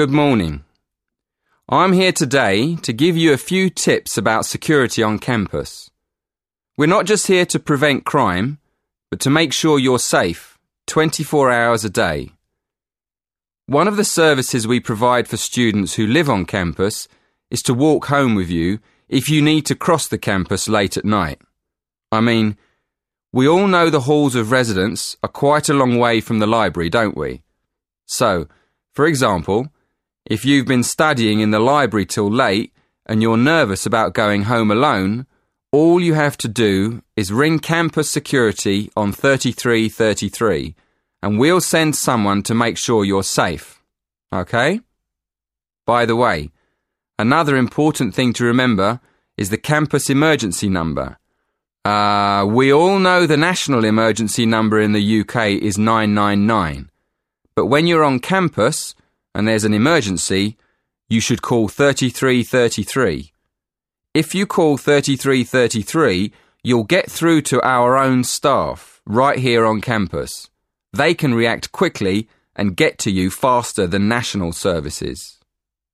Good morning. I'm here today to give you a few tips about security on campus. We're not just here to prevent crime, but to make sure you're safe 24 hours a day. One of the services we provide for students who live on campus is to walk home with you if you need to cross the campus late at night. I mean, we all know the halls of residence are quite a long way from the library, don't we? So, for example, if you've been studying in the library till late and you're nervous about going home alone, all you have to do is ring campus security on 3333 and we'll send someone to make sure you're safe. Okay? By the way, another important thing to remember is the campus emergency number. Uh, we all know the national emergency number in the UK is 999. But when you're on campus and there's an emergency, you should call 3333. If you call 3333, you'll get through to our own staff right here on campus. They can react quickly and get to you faster than national services.